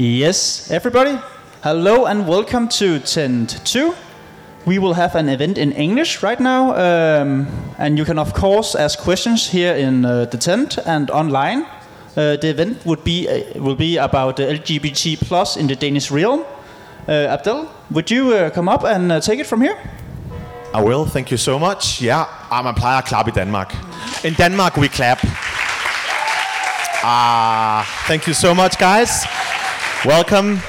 Yes, everybody. Hello and welcome to Tent 2. We will have an event in English right now, um, and you can of course ask questions here in uh, the tent and online. Uh, the event would be uh, will be about LGBT plus in the Danish realm. Uh, Abdel, would you uh, come up and uh, take it from here? I will, thank you so much. Yeah, ah, man plejer at klappe i Danmark. In Denmark, we clap. Ah, thank you so much, guys. Welcome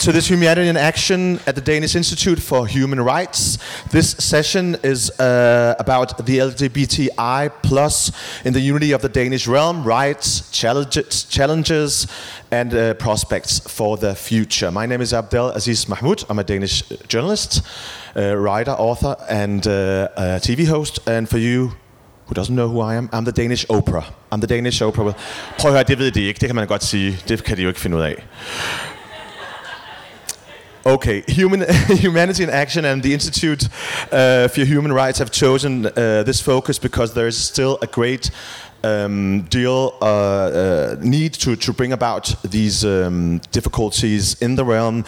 to this Humanity in Action at the Danish Institute for Human Rights. This session is uh, about the LGBTI plus in the unity of the Danish realm, rights, challenges, challenges and uh, prospects for the future. My name is Abdel Aziz Mahmoud. I'm a Danish journalist, uh, writer, author, and uh, TV host. And for you who doesn't know who I am, I'm the Danish Oprah. I'm the Danish Oprah. Prøv at høre, det ved de ikke. Det kan man godt sige. Det kan de jo ikke finde ud af. Okay, Human, Humanity in Action and the Institute uh, for Human Rights have chosen uh, this focus because there is still a great um, deal uh, uh need to, to bring about these um, difficulties in the realm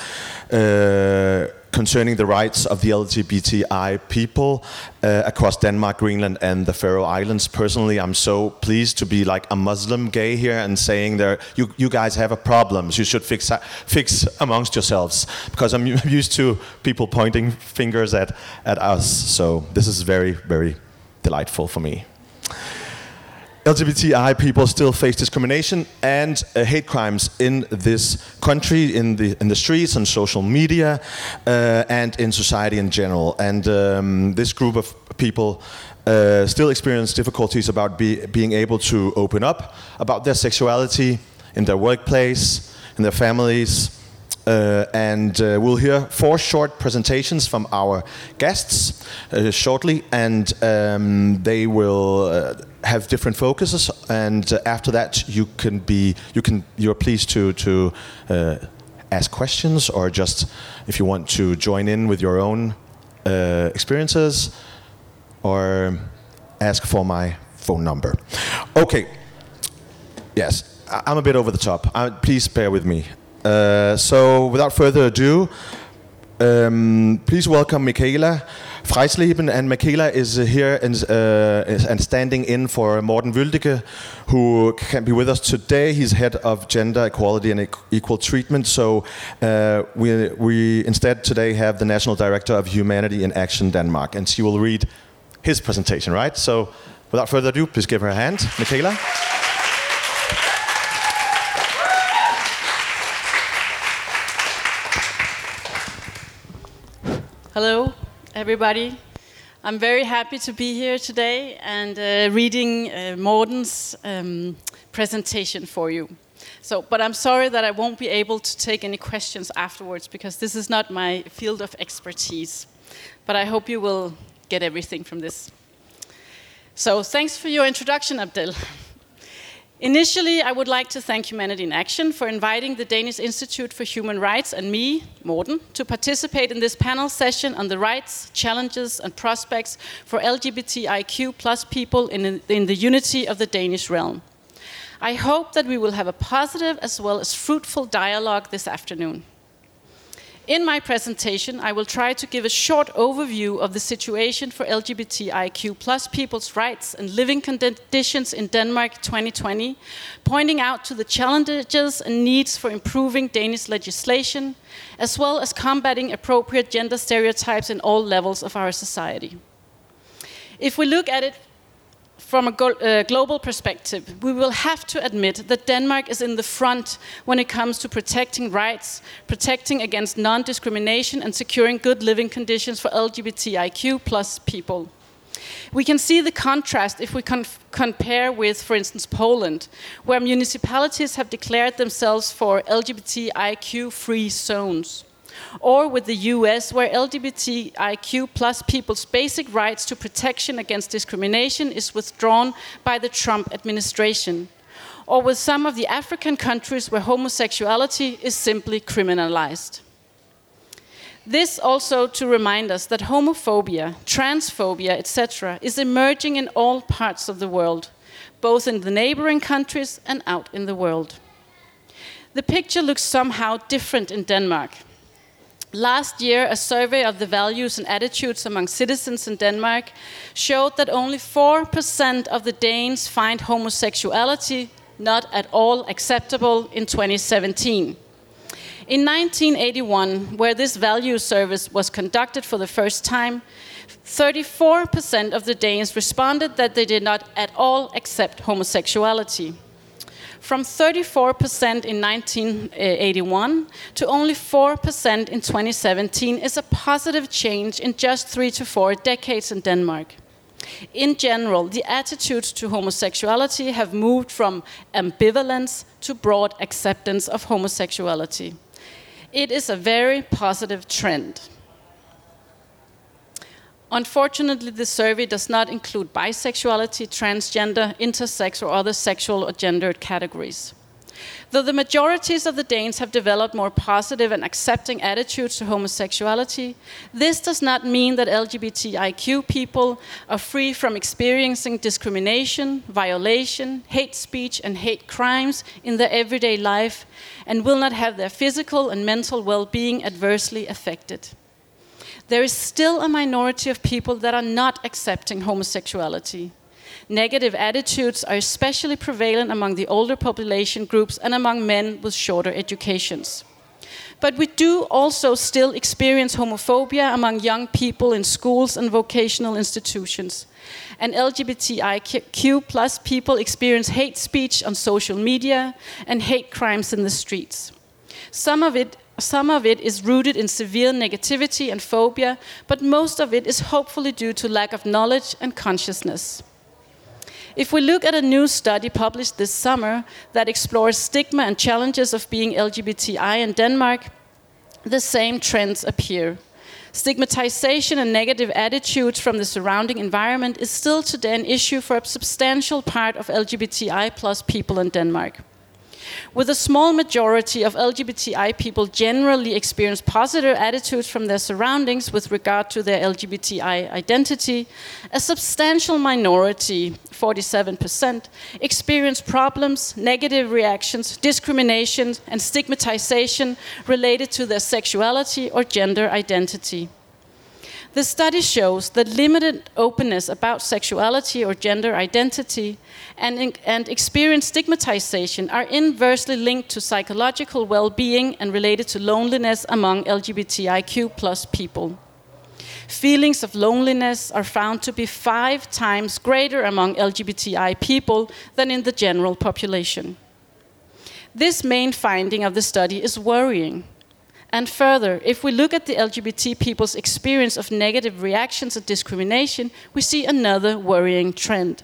uh, concerning the rights of the LGBTI people uh, across Denmark, Greenland, and the Faroe Islands. Personally, I'm so pleased to be like a Muslim gay here and saying there, you, you guys have a problems. You should fix fix amongst yourselves because I'm used to people pointing fingers at at us. So this is very very delightful for me. LGBTI people still face discrimination and uh, hate crimes in this country, in the in the streets, on social media, uh, and in society in general. And um, this group of people uh, still experience difficulties about be, being able to open up about their sexuality in their workplace, in their families. Uh, and uh, we'll hear four short presentations from our guests uh, shortly, and um, they will uh, have different focuses. And uh, after that, you can be you can you're pleased to to uh, ask questions or just if you want to join in with your own experiences or ask for my phone number. Okay. Yes, I'm a bit over the top. please bear with me. Uh, so, without further ado, um, please welcome Michaela Freisleben. And Michaela is here and, uh, and standing in for Morten Wøldike, who can be with us today. He's head of gender equality and equal treatment. So, uh, we, we instead today have the National Director of Humanity in Action Denmark, and she will read his presentation, right? So, without further ado, please give her a hand, Michaela. Hello, everybody. I'm very happy to be here today and uh, reading uh, Morten's um, presentation for you. So, but I'm sorry that I won't be able to take any questions afterwards because this is not my field of expertise. But I hope you will get everything from this. So, thanks for your introduction, Abdel. Initially, I would like to thank Humanity in Action for inviting the Danish Institute for Human Rights and me, Morten, to participate in this panel session on the rights, challenges, and prospects for LGBTIQ plus people in, in the unity of the Danish realm. I hope that we will have a positive as well as fruitful dialogue this afternoon. In my presentation, I will try to give a short overview of the situation for LGBTIQ plus people's rights and living conditions in Denmark 2020, pointing out to the challenges and needs for improving Danish legislation, as well as combating appropriate gender stereotypes in all levels of our society. If we look at it from a uh, global perspective, we will have to admit that Denmark is in the front when it comes to protecting rights, protecting against non discrimination, and securing good living conditions for LGBTIQ plus people. We can see the contrast if we compare with, for instance, Poland, where municipalities have declared themselves for LGBTIQ free zones or with the US, where LGBTIQ plus people's basic rights to protection against discrimination is withdrawn by the Trump administration, or with some of the African countries where homosexuality is simply criminalized. This also to remind us that homophobia, transphobia, etc., is emerging in all parts of the world, both in the neighboring countries and out in the world. The picture looks somehow different in Denmark. Last year, a survey of the values and attitudes among citizens in Denmark showed that only 4% of the Danes find homosexuality not at all acceptable in 2017. In 1981, where this value service was conducted for the first time, 34% of the Danes responded that they did not at all accept homosexuality from 34% in 1981 to only 4% in 2017 is a positive change in just three to four decades in Denmark. In general, the attitudes to homosexuality have moved from ambivalence to broad acceptance of homosexuality. It is a very positive trend. Unfortunately, the survey does not include bisexuality, transgender, intersex, or other sexual or gendered categories. Though the majorities of the Danes have developed more positive and accepting attitudes to homosexuality, this does not mean that LGBTIQ people are free from experiencing discrimination, violation, hate speech, and hate crimes in their everyday life and will not have their physical and mental well being adversely affected there is still a minority of people that are not accepting homosexuality. Negative attitudes are especially prevalent among the older population groups and among men with shorter educations. But we do also still experience homophobia among young people in schools and vocational institutions. And LGBTIQ plus people experience hate speech on social media and hate crimes in the streets. Some of it some of it is rooted in severe negativity and phobia, but most of it is hopefully due to lack of knowledge and consciousness. If we look at a new study published this summer that explores stigma and challenges of being LGBTI in Denmark, the same trends appear. Stigmatization and negative attitudes from the surrounding environment is still today an issue for a substantial part of LGBTI plus people in Denmark. With a small majority of LGBTI people generally experience positive attitudes from their surroundings with regard to their LGBTI identity, a substantial minority, 47%, experience problems, negative reactions, discrimination, and stigmatization related to their sexuality or gender identity. The study shows that limited openness about sexuality or gender identity and, and experienced stigmatization are inversely linked to psychological well being and related to loneliness among LGBTIQ plus people. Feelings of loneliness are found to be five times greater among LGBTI people than in the general population. This main finding of the study is worrying and further, if we look at the LGBT people's experience of negative reactions and discrimination, we see another worrying trend.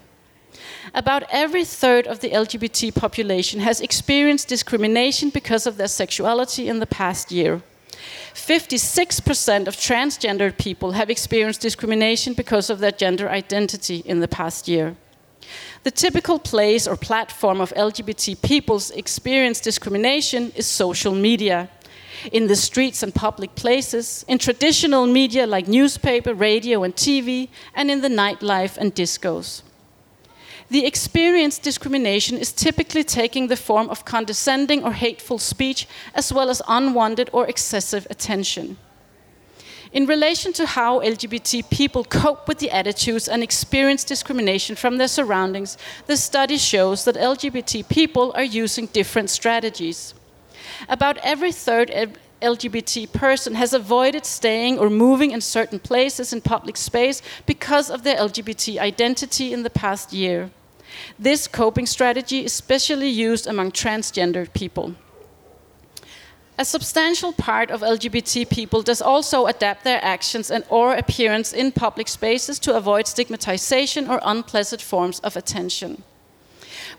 About every third of the LGBT population has experienced discrimination because of their sexuality in the past year. 56% of transgendered people have experienced discrimination because of their gender identity in the past year. The typical place or platform of LGBT people's experience discrimination is social media in the streets and public places, in traditional media like newspaper, radio, and TV, and in the nightlife and discos. The experienced discrimination is typically taking the form of condescending or hateful speech, as well as unwanted or excessive attention. In relation to how LGBT people cope with the attitudes and experience discrimination from their surroundings, the study shows that LGBT people are using different strategies. About every third LGBT person has avoided staying or moving in certain places in public space because of their LGBT identity in the past year. This coping strategy is especially used among transgender people. A substantial part of LGBT people does also adapt their actions and or appearance in public spaces to avoid stigmatization or unpleasant forms of attention.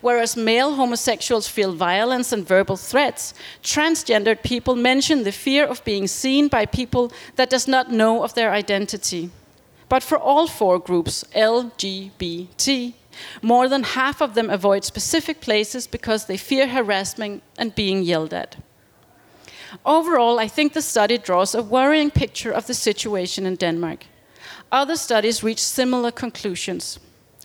Whereas male homosexuals feel violence and verbal threats, transgendered people mention the fear of being seen by people that does not know of their identity. But for all four groups, LGBT, more than half of them avoid specific places because they fear harassment and being yelled at. Overall, I think the study draws a worrying picture of the situation in Denmark. Other studies reach similar conclusions.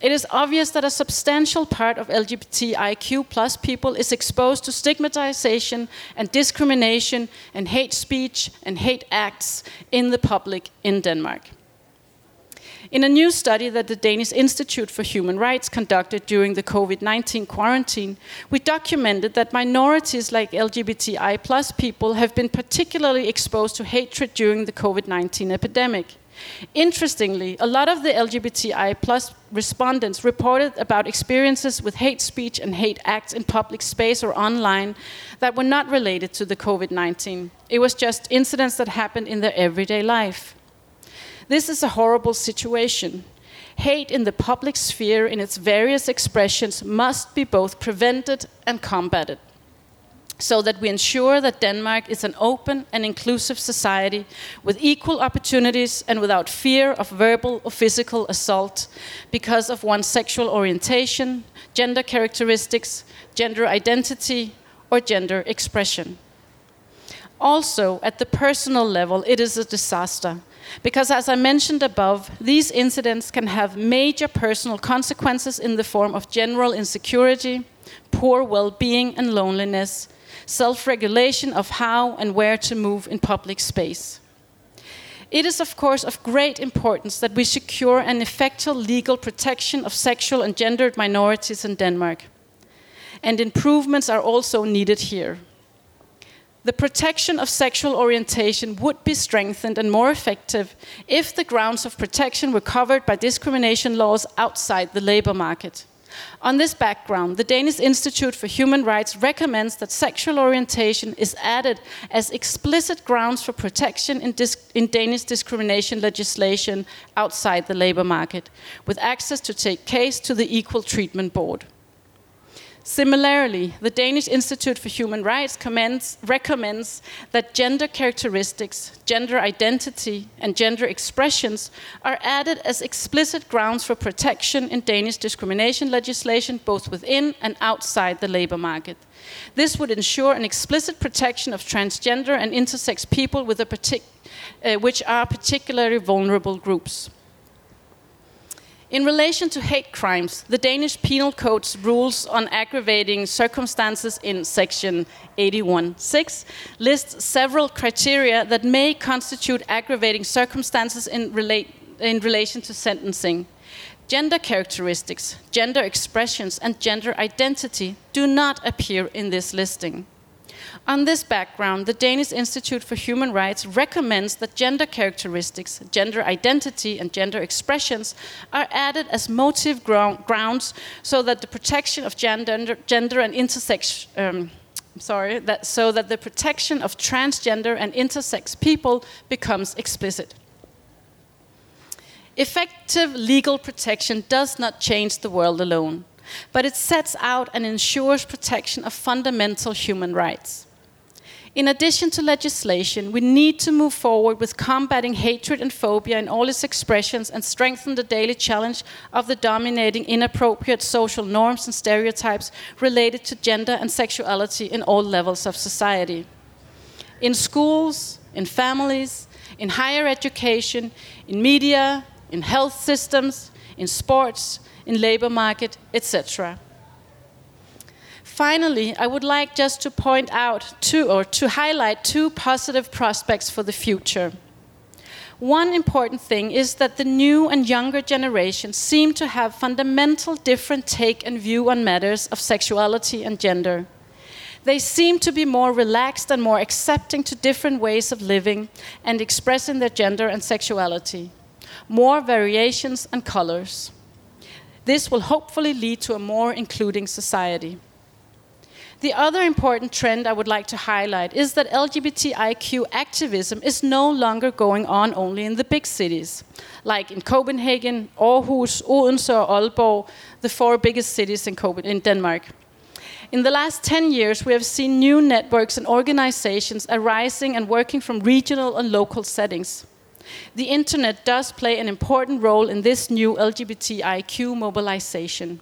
It is obvious that a substantial part of LGBTIQ plus people is exposed to stigmatization and discrimination and hate speech and hate acts in the public in Denmark. In a new study that the Danish Institute for Human Rights conducted during the COVID 19 quarantine, we documented that minorities like LGBTI people have been particularly exposed to hatred during the COVID 19 epidemic. Interestingly, a lot of the LGBTI plus respondents reported about experiences with hate speech and hate acts in public space or online that were not related to the COVID 19. It was just incidents that happened in their everyday life. This is a horrible situation. Hate in the public sphere in its various expressions must be both prevented and combated so that we ensure that Denmark is an open and inclusive society with equal opportunities and without fear of verbal or physical assault because of one's sexual orientation, gender characteristics, gender identity, or gender expression. Also, at the personal level, it is a disaster. Because, as I mentioned above, these incidents can have major personal consequences in the form of general insecurity, poor well being, and loneliness, self regulation of how and where to move in public space. It is, of course, of great importance that we secure an effective legal protection of sexual and gendered minorities in Denmark. And improvements are also needed here. The protection of sexual orientation would be strengthened and more effective if the grounds of protection were covered by discrimination laws outside the labor market. On this background, the Danish Institute for Human Rights recommends that sexual orientation is added as explicit grounds for protection in, in, Danish discrimination legislation outside the labor market, with access to take case to the Equal Treatment Board. Similarly, the Danish Institute for Human Rights commends, recommends that gender characteristics, gender identity, and gender expressions are added as explicit grounds for protection in Danish discrimination legislation, both within and outside the labor market. This would ensure an explicit protection of transgender and intersex people uh, which are particularly vulnerable groups. In relation to hate crimes, the Danish Penal Code's rules on aggravating circumstances in section 81.6 lists several criteria that may constitute aggravating circumstances in, relate, in relation to sentencing. Gender characteristics, gender expressions, and gender identity do not appear in this listing. On this background, the Danish Institute for Human Rights recommends that gender characteristics, gender identity, and gender expressions are added as motive grounds so that the protection of gender, gender and intersex. Um, sorry, that, so that the protection of transgender and intersex people becomes explicit. Effective legal protection does not change the world alone, but it sets out and ensures protection of fundamental human rights. In addition to legislation, we need to move forward with combating hatred and phobia in all its expressions and strengthen the daily challenge of the dominating inappropriate social norms and stereotypes related to gender and sexuality in all levels of society. In schools, in families, in higher education, in media, in health systems, in sports, in labor market, etc. Finally, I would like just to point out two or to highlight two positive prospects for the future. One important thing is that the new and younger generation seem to have fundamental different take and view on matters of sexuality and gender. They seem to be more relaxed and more accepting to different ways of living and expressing their gender and sexuality. More variations and colors. This will hopefully lead to a more including society. The other important trend I would like to highlight is that LGBTIQ activism is no longer going on only in the big cities, like in Copenhagen, Aarhus, Odense, or Aalborg, the four biggest cities in, in Denmark. In the last 10 years, we have seen new networks and organizations arising and working from regional and local settings. The internet does play an important role in this new LGBTIQ mobilization.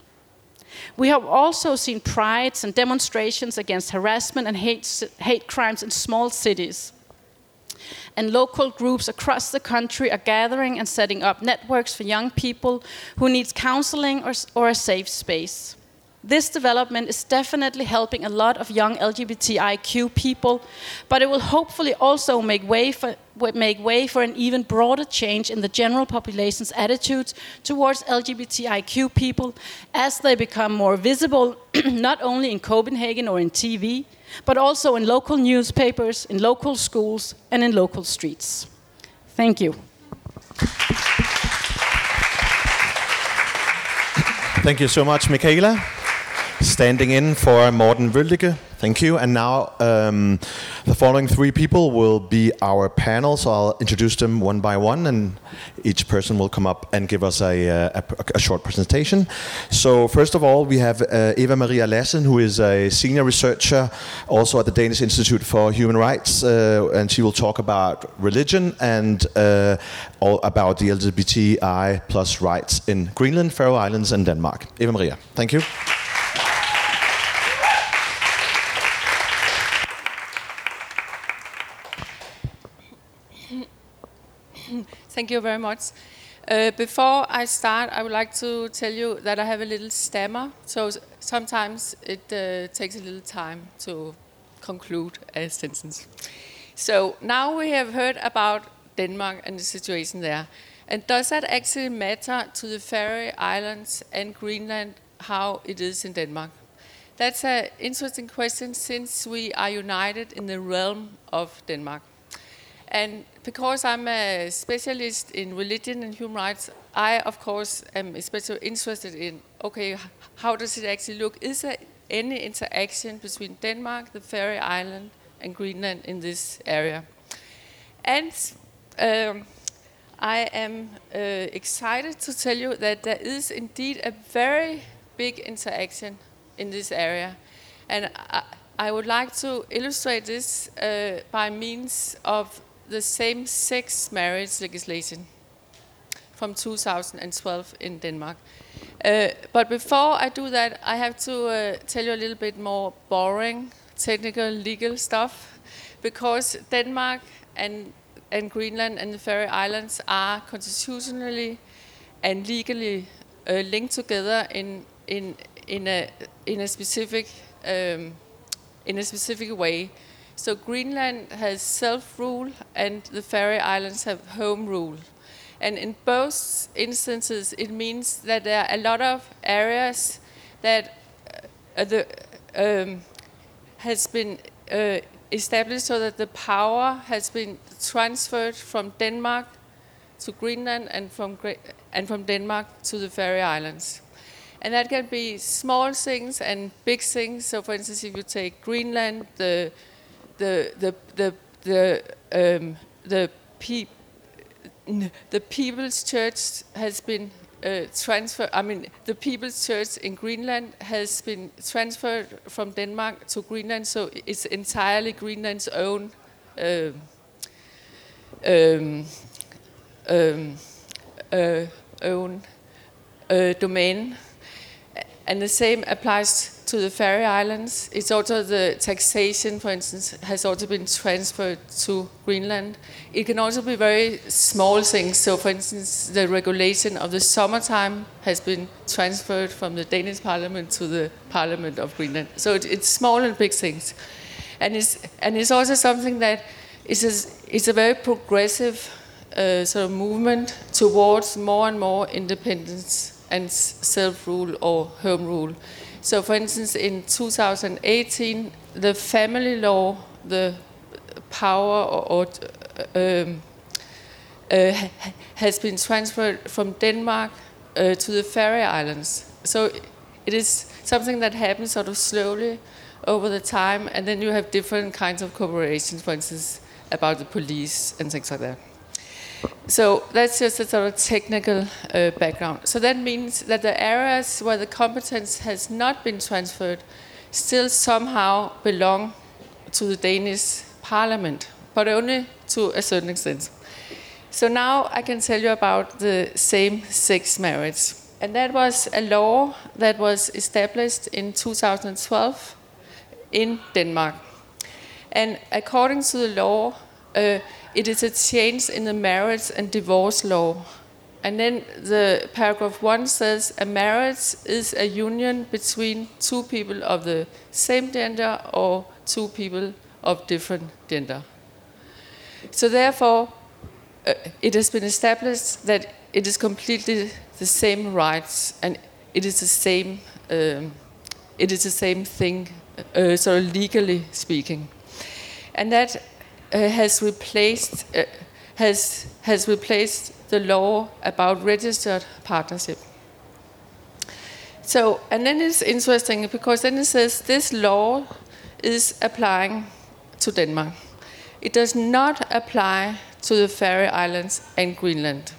We have also seen prides and demonstrations against harassment and hate, hate crimes in small cities. and local groups across the country are gathering and setting up networks for young people who need counseling or, or a safe space. This development is definitely helping a lot of young LGBTIQ people, but it will hopefully also make way for, make way for an even broader change in the general population's attitudes towards LGBTIQ people as they become more visible, not only in Copenhagen or in TV, but also in local newspapers, in local schools, and in local streets. Thank you. Thank you so much, Michaela standing in for Morten Wøldike. Thank you. And now um, the following three people will be our panel. So I'll introduce them one by one, and each person will come up and give us a, uh, a, a short presentation. So first of all, we have uh, Eva Maria Lassen, who is a senior researcher also at the Danish Institute for Human Rights, uh, and she will talk about religion and uh, all about the LGBTI plus rights in Greenland, Faroe Islands, and Denmark. Eva Maria, thank you. Thank you very much. Uh, before I start, I would like to tell you that I have a little stammer, so sometimes it uh, takes a little time to conclude a sentence. So now we have heard about Denmark and the situation there. And does that actually matter to the Faroe Islands and Greenland how it is in Denmark? That's an interesting question since we are united in the realm of Denmark. And because I'm a specialist in religion and human rights, I, of course, am especially interested in, okay, how does it actually look? Is there any interaction between Denmark, the Faroe Island, and Greenland in this area? And um, I am uh, excited to tell you that there is indeed a very big interaction in this area. And I, I would like to illustrate this uh, by means of the same-sex marriage legislation from 2012 in Denmark. Uh, but before I do that, I have to uh, tell you a little bit more boring, technical, legal stuff, because Denmark and, and Greenland and the Faroe Islands are constitutionally and legally uh, linked together in, in, in, a, in, a specific, um, in a specific way. So Greenland has self-rule and the Faroe Islands have home rule. And in both instances, it means that there are a lot of areas that uh, the, um, has been uh, established so that the power has been transferred from Denmark to Greenland and from, and from Denmark to the Faroe Islands. And that can be small things and big things. So, for instance, if you take Greenland, the the the the the um, the the People's Church has been uh, transferred. I mean, the People's Church in Greenland has been transferred from Denmark to Greenland, so it's entirely Greenland's own uh, um, um, uh, own uh, domain, and the same applies to the Faroe Islands. It's also the taxation, for instance, has also been transferred to Greenland. It can also be very small things. So, for instance, the regulation of the summertime has been transferred from the Danish Parliament to the Parliament of Greenland. So it, it's small and big things, and it's and it's also something that is a, it's a very progressive uh, sort of movement towards more and more independence and self-rule or home rule. So, for instance, in 2018, the family law, the power or, or um, uh, has been transferred from Denmark uh, to the Faroe Islands. So it is something that happens sort of slowly over the time, and then you have different kinds of corporations, for instance, about the police and things like that. So that's just a sort of technical uh, background. So that means that the areas where the competence has not been transferred still somehow belong to the Danish parliament, but only to a certain extent. So now I can tell you about the same-sex marriage. And that was a law that was established in 2012 in Denmark. And according to the law, uh, it is a change in the marriage and divorce law. And then the paragraph one says a marriage is a union between two people of the same gender or two people of different gender. So therefore, uh, it has been established that it is completely the same rights and it is the same. Um, it is the same thing, uh, sort of legally speaking, and that has replaced uh, has has replaced the law about registered partnership. So, and then it's interesting because then it says this law is applying to Denmark. It does not apply to the Faroe Islands and Greenland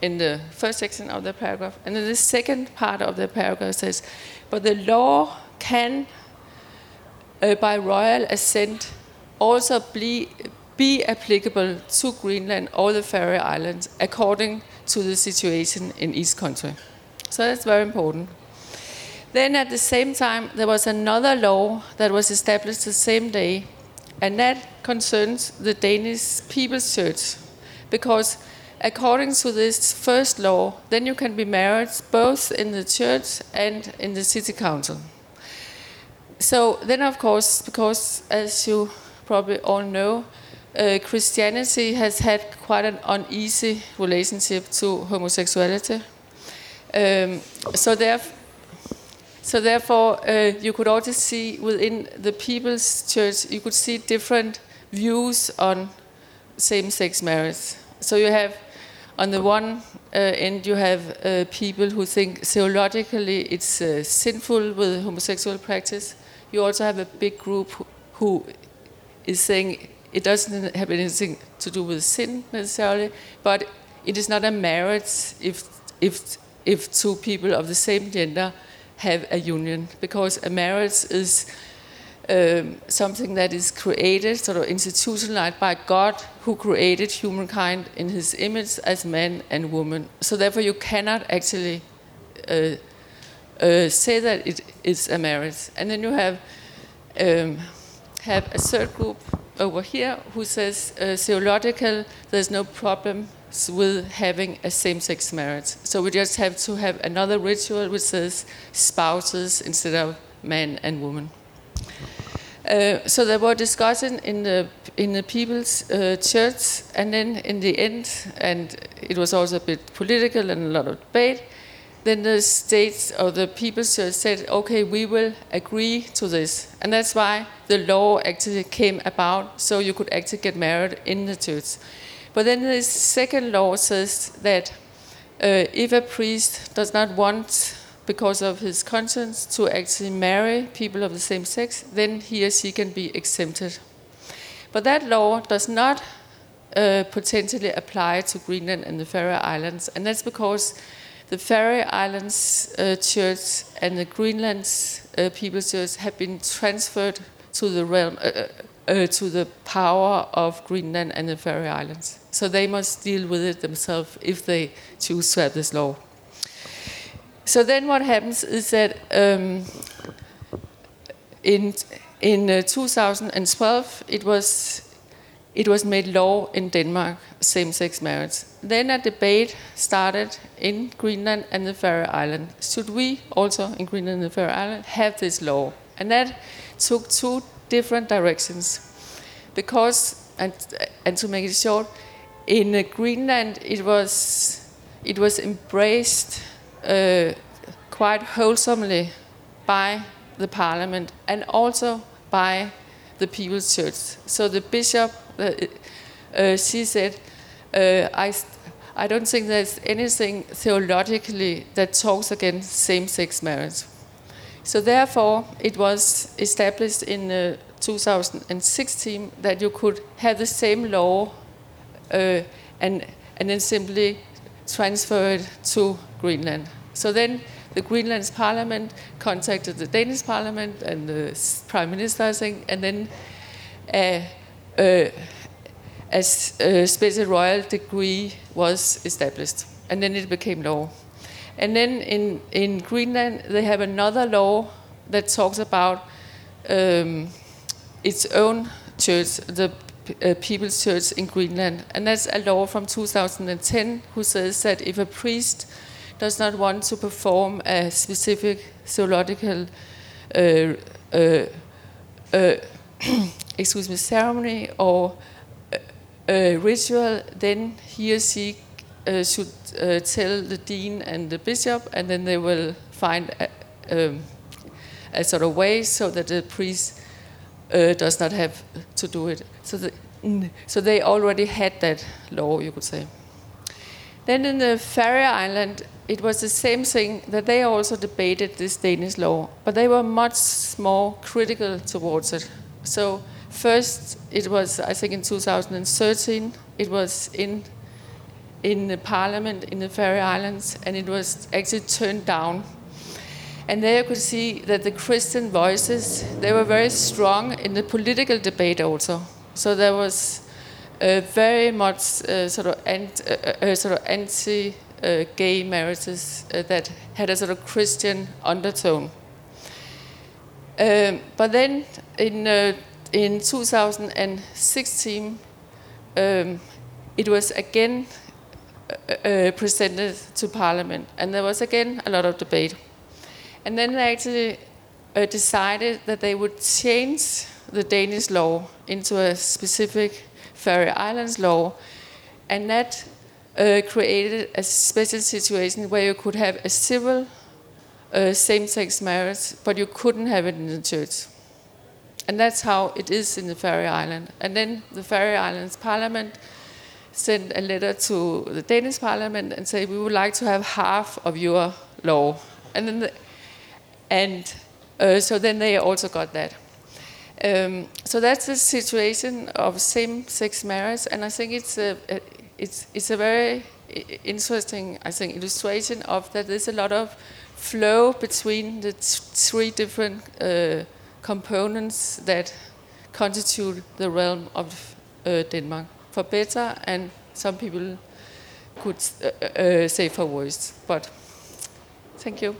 in the first section of the paragraph. And then the second part of the paragraph says, but the law can, uh, by royal assent, also be, be applicable to Greenland or the Faroe Islands according to the situation in each country. So that's very important. Then at the same time, there was another law that was established the same day, and that concerns the Danish People's Church. Because according to this first law, then you can be married both in the church and in the city council. So then, of course, because as you probably all know, uh, Christianity has had quite an uneasy relationship to homosexuality. Um, so, therefore, so therefore, uh, you could also see within the People's Church, you could see different views on same-sex marriage. So you have, on the one uh, end, you have uh, people who think theologically it's uh, sinful with homosexual practice. You also have a big group who is saying it doesn't have anything to do with sin necessarily, but it is not a marriage if if if two people of the same gender have a union, because a marriage is um, something that is created, sort of institutionalized by God, who created humankind in His image as man and woman. So therefore, you cannot actually uh, uh, say that it is a marriage. And then you have um, have a third group over here who says uh, theological there's no problem with having a same-sex marriage. So we just have to have another ritual which says spouses instead of man and woman. Uh, so there were discussion in the in the people's uh, church, and then in the end, and it was also a bit political and a lot of debate. Then the states or the people said, "Okay, we will agree to this," and that's why the law actually came about, so you could actually get married in the church. But then the second law says that uh, if a priest does not want because of his conscience to actually marry people of the same sex, then he or she can be exempted. But that law does not uh, potentially apply to Greenland and the Faroe Islands, and that's because the Faroe Islands uh, Church and the Greenland's uh, People's Church have been transferred to the realm, uh, uh, uh, to the power of Greenland and the Faroe Islands. So they must deal with it themselves if they choose to have this law. So then what happens is that um, in in uh, 2012 it was it was made law in Denmark same-sex marriage. Then a debate started in Greenland and the Faroe Islands. Should we also in Greenland and the Faroe Islands have this law? And that took two different directions because and and to make it short, in Greenland it was it was embraced uh, quite wholesomely by the parliament and also by the people's church. So the bishop, uh, uh, she said, uh, I, I don't think there's anything theologically that talks against same-sex marriage. So therefore, it was established in uh, 2016 that you could have the same law uh, and, and then simply transfer it to Greenland. So then the Greenland's parliament contacted the Danish parliament and the prime minister, I think, and then a, a, a special royal decree was established, and then it became law. And then in, in Greenland, they have another law that talks about um, its own church, the uh, People's Church in Greenland. And that's a law from 2010 who says that if a priest does not want to perform a specific theological uh, uh, uh excuse me, ceremony or uh, ritual, then he or she uh, should uh, tell the dean and the bishop, and then they will find a, um, a sort of way so that the priest uh, does not have to do it. So, the, so they already had that law, you could say. Then in the Faroe Island, it was the same thing that they also debated this Danish law, but they were much more critical towards it. So first, it was I think in 2013, it was in in the parliament in the Faroe Islands, and it was actually turned down. And there you could see that the Christian voices they were very strong in the political debate also. So there was uh, very much uh, sort of anti, uh, uh, sort of anti-gay marriages uh, that had a sort of Christian undertone. Um, but then in uh, in 2016, um, it was again uh, uh, presented to Parliament, and there was again a lot of debate. And then they actually uh, decided that they would change the Danish law into a specific Faroe Islands law, and that uh, created a special situation where you could have a civil uh, same-sex marriage, but you couldn't have it in the church. And that's how it is in the Faroe Island. And then the Faroe Islands Parliament sent a letter to the Danish parliament and said, we would like to have half of your law. And then, the, and uh, so then they also got that. Um, so that's the situation of same-sex marriage, and I think it's a, a, it's it's a very interesting, I think, illustration of that. There's a lot of flow between the three different uh, components that constitute the realm of uh, Denmark for better, and some people could uh, say for worse. But thank you.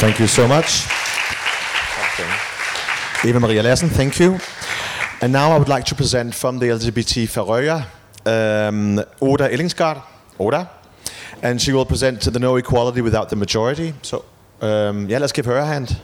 Thank you so much. Eva Maria Lassen, thank you. And now I would like to present from the LGBT Færøer, um, Oda Ellingsgaard. Oda. And she will present to the No Equality Without the Majority. So, yeah, let's give her a hand.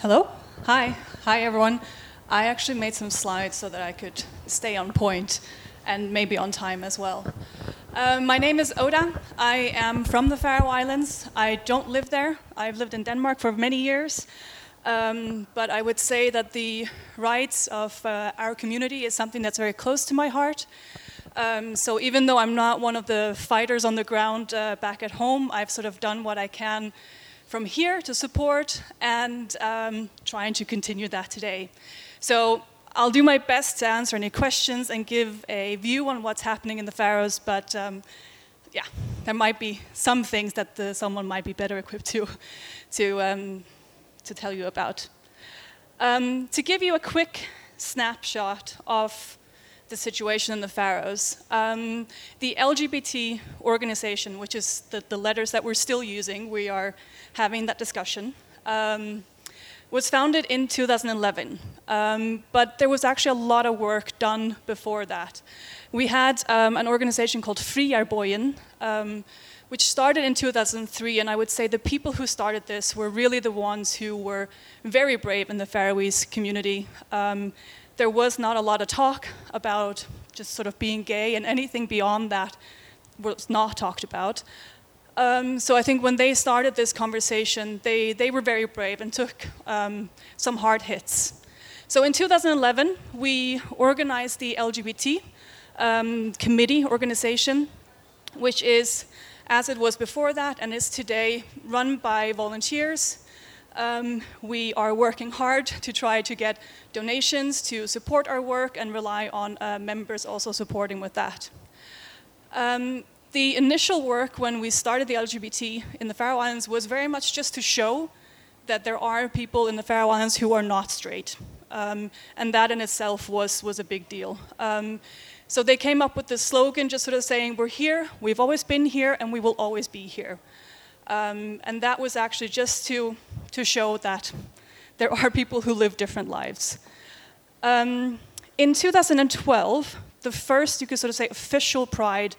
Hello. Hi. Hi, everyone. I actually made some slides so that I could stay on point and maybe on time as well. Um, my name is Oda. I am from the Faroe Islands. I don't live there. I've lived in Denmark for many years. Um, but I would say that the rights of uh, our community is something that's very close to my heart. Um, so even though I'm not one of the fighters on the ground uh, back at home, I've sort of done what I can from here to support and um, trying to continue that today. So I'll do my best to answer any questions and give a view on what's happening in the Faroes, but um, yeah, there might be some things that the, someone might be better equipped to, to, um, to tell you about. Um, to give you a quick snapshot of the situation in the Faroes. Um, the LGBT organization, which is the, the, letters that we're still using, we are having that discussion, um, was founded in 2011. Um, but there was actually a lot of work done before that. We had um, an organization called Friðarbogin, um, which started in 2003, and I would say the people who started this were really the ones who were very brave in the Faroese community. Um, there was not a lot of talk about just sort of being gay, and anything beyond that was not talked about. Um, so I think when they started this conversation, they, they were very brave and took um, some hard hits. So in 2011, we organized the LGBT um, committee organization, which is, as it was before that and is today, run by volunteers. Um, we are working hard to try to get donations to support our work and rely on uh, members also supporting with that. Um, the initial work when we started the LGBT in the Faroe Islands was very much just to show that there are people in the Faroe Islands who are not straight. Um, and that in itself was, was a big deal. Um, so they came up with this slogan just sort of saying, We're here, we've always been here, and we will always be here. Um, and that was actually just to, to show that there are people who live different lives. Um, in 2012, the first, you could sort of say, official Pride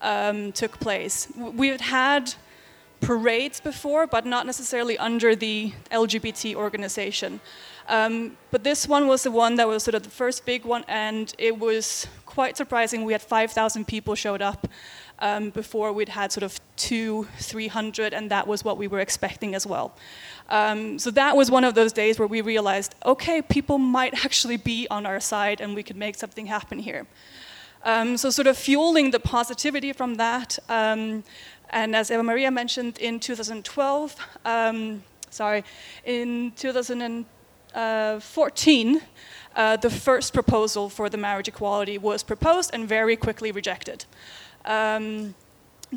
um, took place. We had had parades before, but not necessarily under the LGBT organization. Um, but this one was the one that was sort of the first big one, and it was quite surprising. We had 5,000 people showed up. Um, before we'd had sort of two, 300, and that was what we were expecting as well. Um, so that was one of those days where we realized, okay, people might actually be on our side and we could make something happen here. Um, so sort of fueling the positivity from that, um, and as Eva Maria mentioned, in 2012, um, sorry, in 2014, uh, the first proposal for the marriage equality was proposed and very quickly rejected. Um,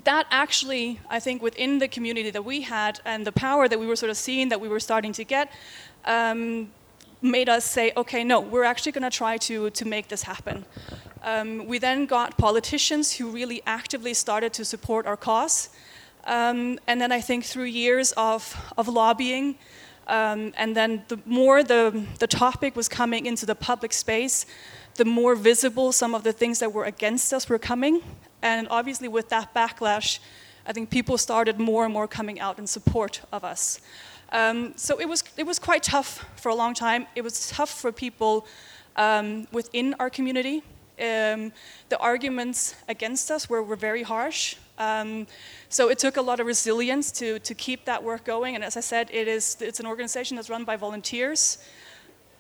that actually, I think, within the community that we had and the power that we were sort of seeing that we were starting to get, um, made us say, okay, no, we're actually going to try to to make this happen. Um, we then got politicians who really actively started to support our cause. Um, and then I think through years of, of lobbying, um, and then the more the, the topic was coming into the public space, the more visible some of the things that were against us were coming. And obviously, with that backlash, I think people started more and more coming out in support of us. Um, so it was, it was quite tough for a long time. It was tough for people um, within our community. Um, the arguments against us were, were very harsh. Um, so it took a lot of resilience to, to keep that work going. And as I said, it is, it's an organization that's run by volunteers.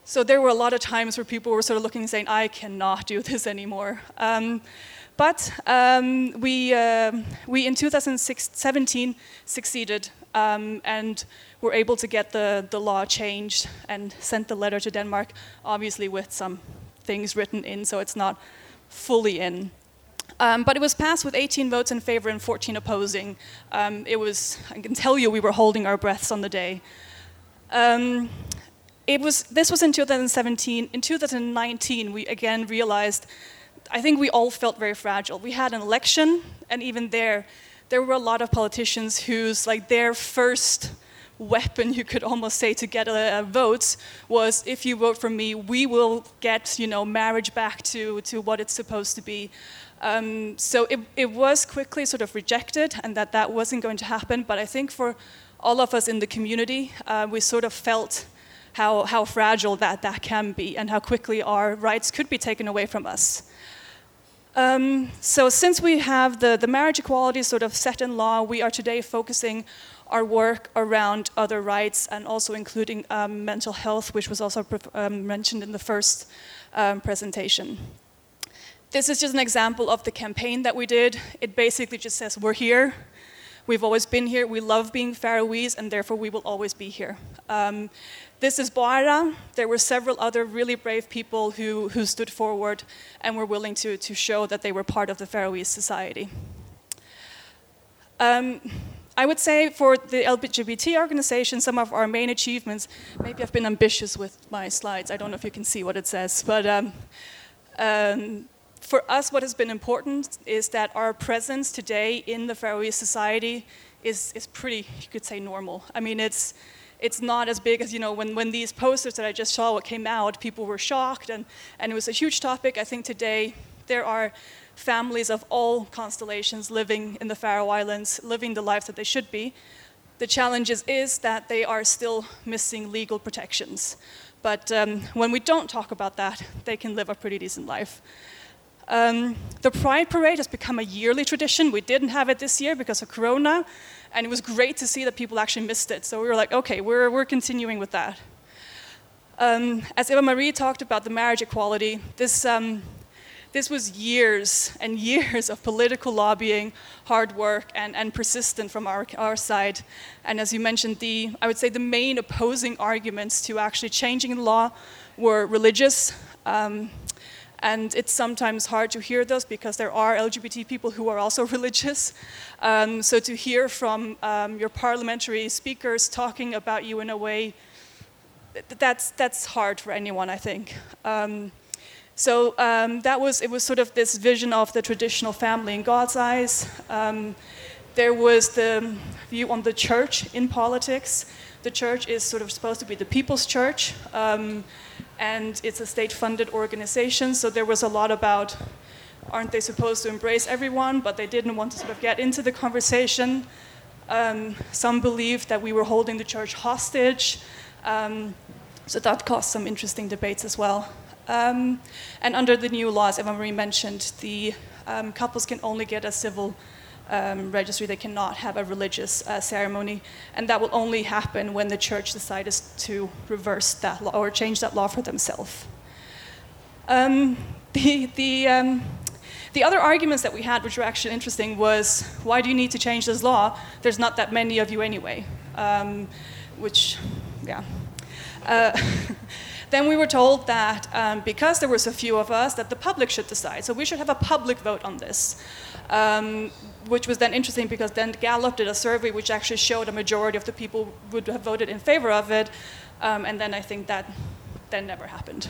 So there were a lot of times where people were sort of looking and saying, I cannot do this anymore. But um, we, uh, we in 2017 succeeded um, and were able to get the, the law changed and sent the letter to Denmark, obviously with some things written in, so it's not fully in. Um, but it was passed with 18 votes in favor and 14 opposing. Um, it was, I can tell you, we were holding our breaths on the day. Um, it was, this was in 2017. In 2019, we again realized, I think we all felt very fragile. We had an election, and even there, there were a lot of politicians whose, like, their first weapon, you could almost say, to get a, a votes was if you vote for me, we will get you know marriage back to, to what it's supposed to be. Um, so it, it was quickly sort of rejected, and that that wasn't going to happen. But I think for all of us in the community, uh, we sort of felt how, how fragile that, that can be and how quickly our rights could be taken away from us. Um, so since we have the, the marriage equality sort of set in law, we are today focusing our work around other rights and also including um, mental health, which was also um, mentioned in the first um, presentation. This is just an example of the campaign that we did. It basically just says, We're here. We've always been here. We love being Faroese, and therefore we will always be here. Um, this is Boara. There were several other really brave people who, who stood forward and were willing to, to show that they were part of the Faroese society. Um, I would say for the LGBT organization, some of our main achievements, maybe I've been ambitious with my slides. I don't know if you can see what it says, but um, um, for us, what has been important is that our presence today in the Faroese society is, is pretty, you could say, normal. I mean, it's, it's not as big as, you know, when, when these posters that I just saw what came out, people were shocked, and, and it was a huge topic. I think today there are families of all constellations living in the Faroe Islands, living the lives that they should be. The challenge is, is that they are still missing legal protections. But um, when we don't talk about that, they can live a pretty decent life. Um, the Pride Parade has become a yearly tradition. We didn't have it this year because of Corona, and it was great to see that people actually missed it. So we were like, okay, we're, we're continuing with that. Um, as Eva Marie talked about the marriage equality, this, um, this was years and years of political lobbying, hard work, and, and persistent from our, our side. And as you mentioned, the, I would say the main opposing arguments to actually changing the law were religious. Um, and it's sometimes hard to hear those because there are LGBT people who are also religious. Um, so to hear from um, your parliamentary speakers talking about you in a way, that's, that's hard for anyone, I think. Um, so um, that was, it was sort of this vision of the traditional family in God's eyes. Um, there was the view on the church in politics. The church is sort of supposed to be the people's church, um, and it's a state funded organization, so there was a lot about aren't they supposed to embrace everyone, but they didn't want to sort of get into the conversation. Um, some believed that we were holding the church hostage. Um, so that caused some interesting debates as well. Um, and under the new laws, Eva Marie mentioned, the um, couples can only get a civil um, registry, they cannot have a religious uh, ceremony. And that will only happen when the church decides to reverse that law or change that law for themselves. Um, the, the, um, the other arguments that we had, which were actually interesting, was why do you need to change this law? There's not that many of you anyway. Um, which, yeah. Uh, then we were told that um, because there were so few of us, that the public should decide. So we should have a public vote on this. Um, which was then interesting because then Gallup did a survey which actually showed a majority of the people would have voted in favor of it. Um, and then I think that then never happened.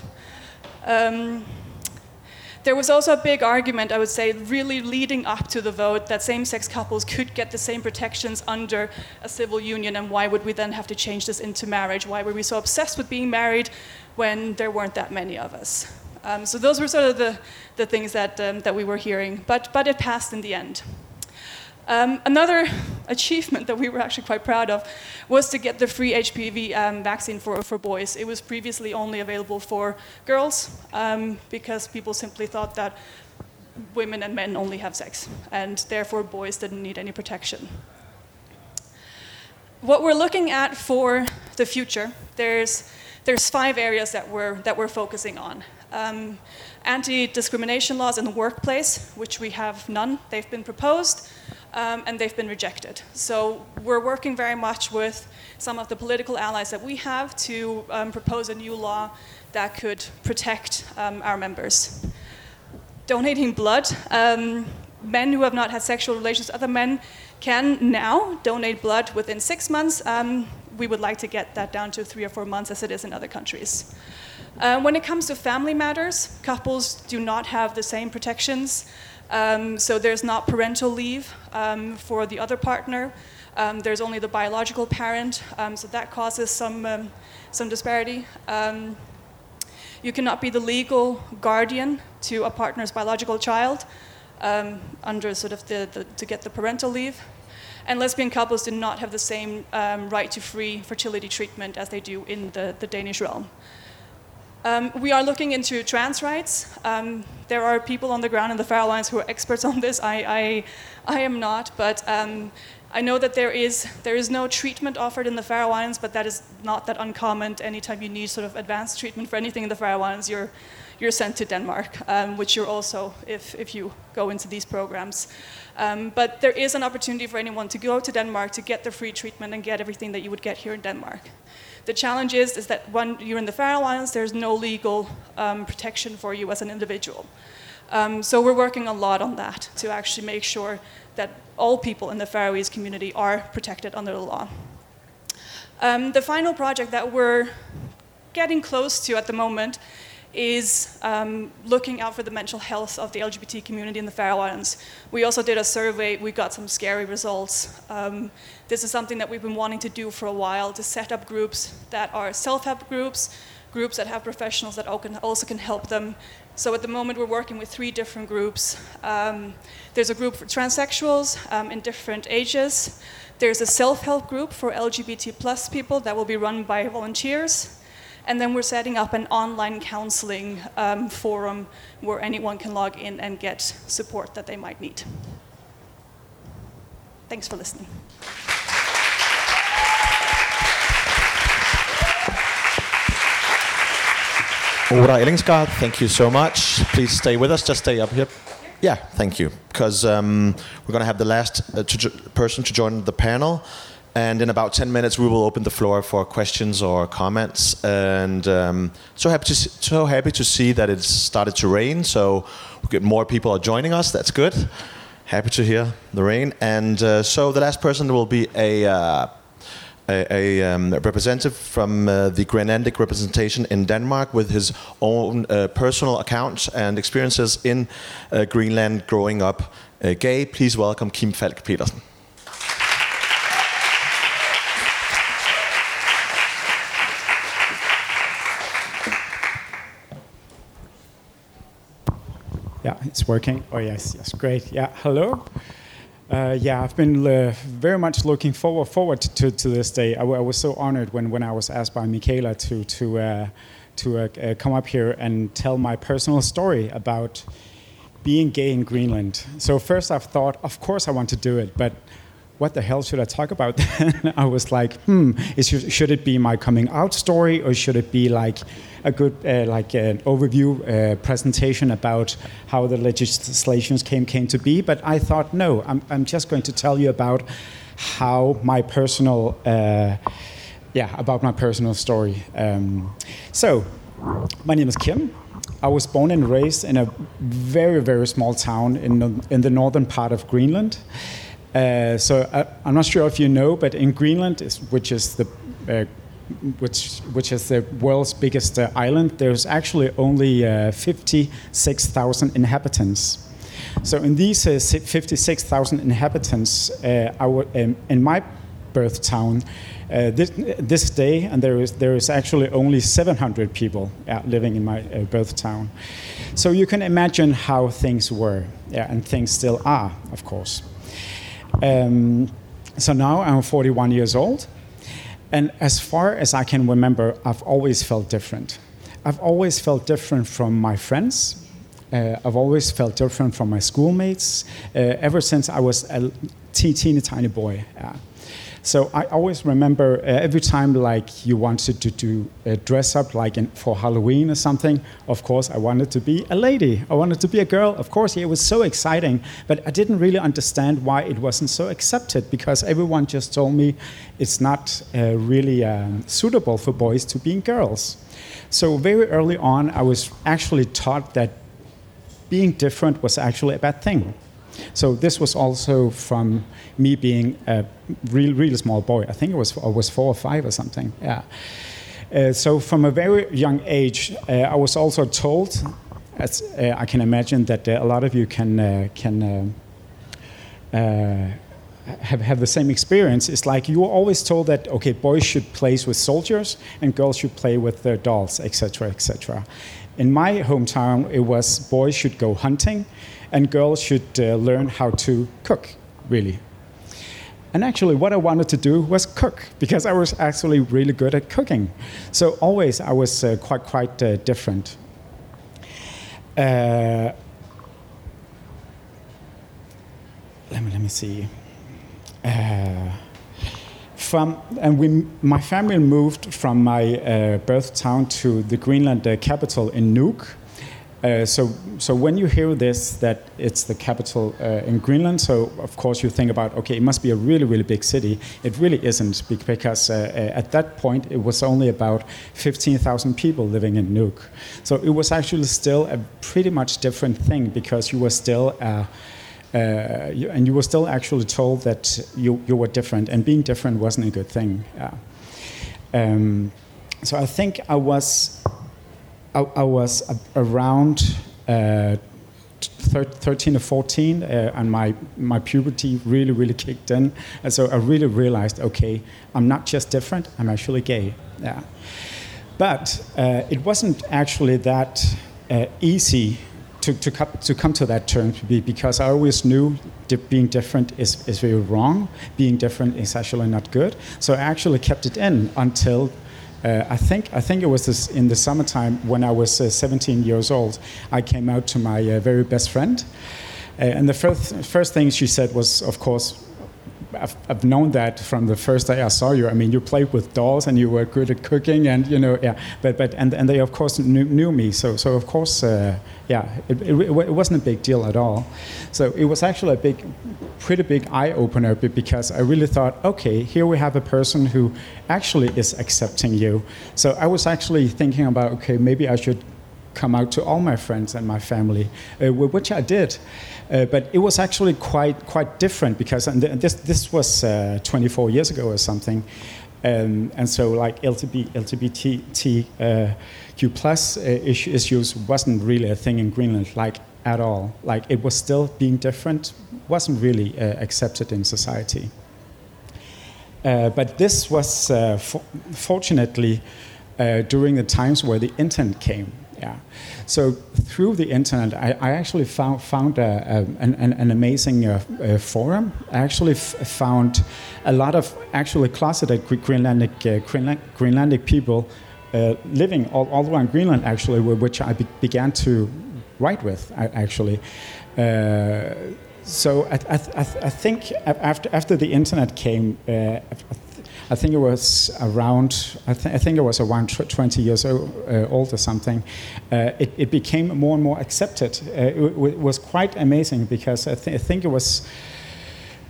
There was also a big argument, I would say, really leading up to the vote that same sex couples could get the same protections under a civil union, and why would we then have to change this into marriage? Why were we so obsessed with being married when there weren't that many of us? Um, so, those were sort of the, the things that, um, that we were hearing, but, but it passed in the end. Um, another achievement that we were actually quite proud of was to get the free HPV um, vaccine for, for boys. It was previously only available for girls um, because people simply thought that women and men only have sex, and therefore boys didn't need any protection. What we're looking at for the future, there's, there's five areas that we're, that we're focusing on. Um, Anti discrimination laws in the workplace, which we have none, they've been proposed um, and they've been rejected. So we're working very much with some of the political allies that we have to um, propose a new law that could protect um, our members. Donating blood. Um, men who have not had sexual relations with other men can now donate blood within six months. Um, we would like to get that down to three or four months as it is in other countries. Uh, when it comes to family matters, couples do not have the same protections. Um, so there's not parental leave um, for the other partner. Um, there's only the biological parent, um, so that causes some, um, some disparity. Um, you cannot be the legal guardian to a partner's biological child under sort of the, the, to get the parental leave. And lesbian couples do not have the same right to free fertility treatment as they do in the, the Danish realm. Um, we are looking into trans rights. Um, there are people on the ground in the Faroe Islands who are experts on this. I, I, I am not, but um, I know that there is, there is no treatment offered in the Faroe Islands, but that is not that uncommon. Anytime you need sort of advanced treatment for anything in the Faroe Islands, you're, you're sent to Denmark, um, which you're also if, if you go into these programs. Um, but there is an opportunity for anyone to go to Denmark to get the free treatment and get everything that you would get here in Denmark. The challenge is, is that when you're in the Faroe Islands, there's no legal um, protection for you as an individual. Um, so we're working a lot on that to actually make sure that all people in the Faroese community are protected under the law. Um, the final project that we're getting close to at the moment is um, looking out for the mental health of the LGBT community in the Faroe Islands. We also did a survey, we got some scary results. Um, this is something that we've been wanting to do for a while to set up groups that are self help groups, groups that have professionals that also can help them. So at the moment, we're working with three different groups. Um, there's a group for transsexuals um, in different ages. There's a self help group for LGBT plus people that will be run by volunteers. And then we're setting up an online counseling um, forum where anyone can log in and get support that they might need. Thanks for listening. Oda Ellingsgaard, thank you so much. Please stay with us. Just stay up here. Yeah, thank you. Because um, we're going to have the last uh, to person to join the panel. And in about 10 minutes, we will open the floor for questions or comments. And um, so happy to so happy to see that it's started to rain. So more people are joining us. That's good. Happy to hear the rain. And uh, so the last person will be a uh, a, a, um, representative from uh, the Greenlandic representation in Denmark with his own uh, personal account and experiences in uh, Greenland growing up uh, gay. Please welcome Kim Falk Petersen. It's working. Oh yes, yes, great. Yeah, hello. Uh, yeah, I've been uh, very much looking forward forward to, to this day. I, was so honored when, when I was asked by Michaela to to uh, to uh, uh, come up here and tell my personal story about being gay in Greenland. So first, I've thought, of course, I want to do it, but what the hell should I talk about then? I was like, hmm, is, should it be my coming out story or should it be like a good uh, like an overview uh, presentation about how the legislations came came to be? But I thought, no, I'm, I'm just going to tell you about how my personal, uh, yeah, about my personal story. Um, so, my name is Kim. I was born and raised in a very, very small town in in the northern part of Greenland. Uh, so I, am not sure if you know, but in Greenland, is, which is the uh, which which is the world's biggest uh, island, there's actually only uh, 56,000 inhabitants. So in these uh, 56,000 inhabitants, uh, um, in my birth town, this, this day, and there is there is actually only 700 people living in my birth town. So you can imagine how things were, yeah, and things still are, of course. Um, so now I'm 41 years old. And as far as I can remember, I've always felt different. I've always felt different from my friends. Uh, I've always felt different from my schoolmates uh, ever since I was a teeny, tiny boy. Uh, so I always remember uh, every time like you wanted to do uh, dress up like in, for Halloween or something. Of course, I wanted to be a lady. I wanted to be a girl. Of course, it was so exciting, but I didn't really understand why it wasn't so accepted because everyone just told me it's not uh, really um, suitable for boys to be girls. So very early on, I was actually taught that being different was actually a bad thing. So this was also from me being a real, real small boy. I think it was I was four or five or something. Yeah. Uh, so from a very young age, uh, I was also told, as uh, I can imagine that uh, a lot of you can uh, can uh, have have the same experience. It's like you were always told that okay, boys should play with soldiers and girls should play with their dolls, etc., etc. In my hometown, it was boys should go hunting and girls should uh, learn how to cook, really. And actually, what I wanted to do was cook because I was actually really good at cooking. So always I was uh, quite quite uh, different. Uh, let me let me see. Uh, from and we, my family moved from my uh, birth town to the Greenland capital in Nuuk uh, so, so when you hear this, that it's the capital uh, in Greenland, so of course you think about, okay, it must be a really, really big city. It really isn't, because uh, uh at that point it was only about 15,000 people living in Nuuk. So it was actually still a pretty much different thing because you were still, uh, you, and you were still actually told that you, you were different, and being different wasn't a good thing. Um, so I think I was I, I was around uh, 13 or 14, uh, and my, my puberty really, really kicked in. And so I really realized, okay, I'm not just different, I'm actually gay. Yeah. But uh, it wasn't actually that uh, easy to, to, come, to come to that term because I always knew being different is, is very wrong. Being different is actually not good. So I actually kept it in until uh, I think I think it was this, in the summertime when I was uh, 17 years old. I came out to my uh, very best friend, uh, and the first first thing she said was, of course, I've, I've, known that from the first day I saw you. I mean, you played with dolls and you were good at cooking, and you know, yeah. But but and, and they of course knew, knew me, so so of course, uh, yeah, it, it, it, wasn't a big deal at all. So it was actually a big, pretty big eye opener because I really thought, okay, here we have a person who actually is accepting you. So I was actually thinking about, okay, maybe I should come out to all my friends and my family, uh, which I did. Uh, but it was actually quite quite different because this this was uh, 24 years ago or something, um, and so like LGBT, LGBTQ uh, plus uh, issues wasn't really a thing in Greenland like at all. Like it was still being different, wasn't really uh, accepted in society. but this was fortunately during the times where the internet came Yeah. So through the internet, I, I actually found found a, a, an, an amazing uh, uh, forum. I actually found a lot of actually closeted Greenlandic uh, Greenland Greenlandic people uh, living all, all around Greenland, actually, which I be began to write with, actually. Uh, so I, I, I, think after, after the internet came, uh, I think it was around, I, th- I think it was around 20 years old, uh, old or something, uh, it, it, became more and more accepted. Uh, it, it, was quite amazing because I, th- I think it was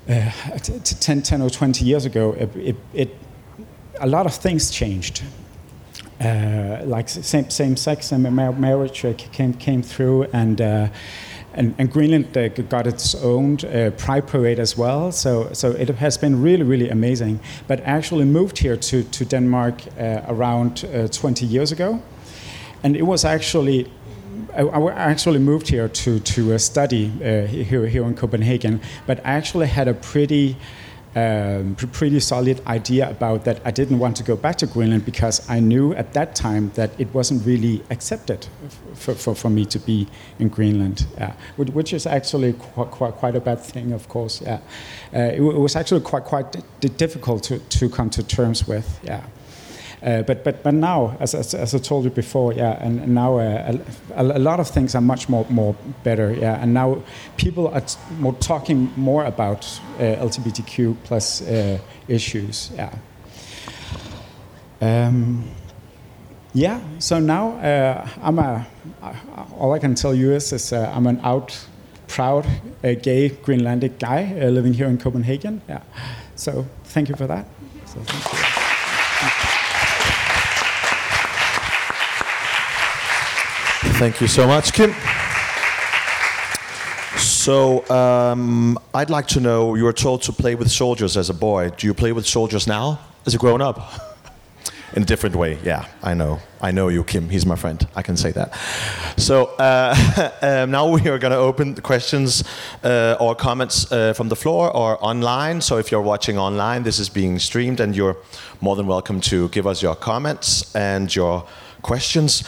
uh, 10, 10, or 20 years ago, it, a lot of things changed. Uh, like same, same sex and marriage came, came through and and, and Greenland uh, got its own uh, pride parade as well. So, so it has been really, really amazing. But actually moved here to, to Denmark uh, around uh, 20 years ago. And it was actually I, I actually moved here to to study uh, here here in Copenhagen, but I actually had a pretty um, pretty solid idea about that I didn't want to go back to Greenland because I knew at that time that it wasn't really accepted for, for, for me to be in Greenland, which is actually quite, quite, quite, a bad thing, of course. Yeah. Uh, it, it, was actually quite, quite difficult to, to come to terms with. Yeah. Uh, but but but now, as, as, as, I told you before, yeah, and, and now uh, a, a, lot of things are much more more better, yeah, and now people are t- more talking more about uh, LGBTQ plus uh, issues, yeah. Um, yeah, so now uh, I'm a. All I can tell you is, is I'm an out, proud, gay Greenlandic guy living here in Copenhagen. Yeah, so thank you for that. So Thank you so much, Kim. So, um, I'd like to know you were told to play with soldiers as a boy. Do you play with soldiers now as a grown up? In a different way, yeah, I know. I know you, Kim. He's my friend. I can say that. So, uh, um, now we are going to open the questions uh, or comments uh, from the floor or online. So, if you're watching online, this is being streamed, and you're more than welcome to give us your comments and your questions.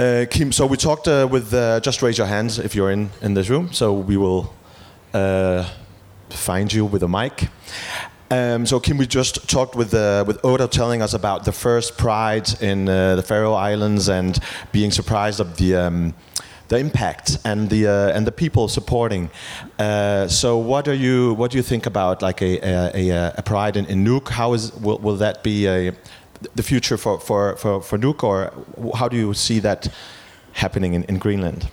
Uh, Kim, so we talked uh, with, uh, just raise your hands if you're in, in this room, so we will uh, find you with a mic. Um, so Kim, we just talked with uh, with Oda telling us about the first Pride in uh, the Faroe Islands and being surprised of the um, the impact and the uh, and the people supporting. Uh, so what are you what do you think about like a a, a Pride in, in Nuuk? How is will, will that be a the future for, for, for, for Nuuk, or how do you see that happening in, in Greenland?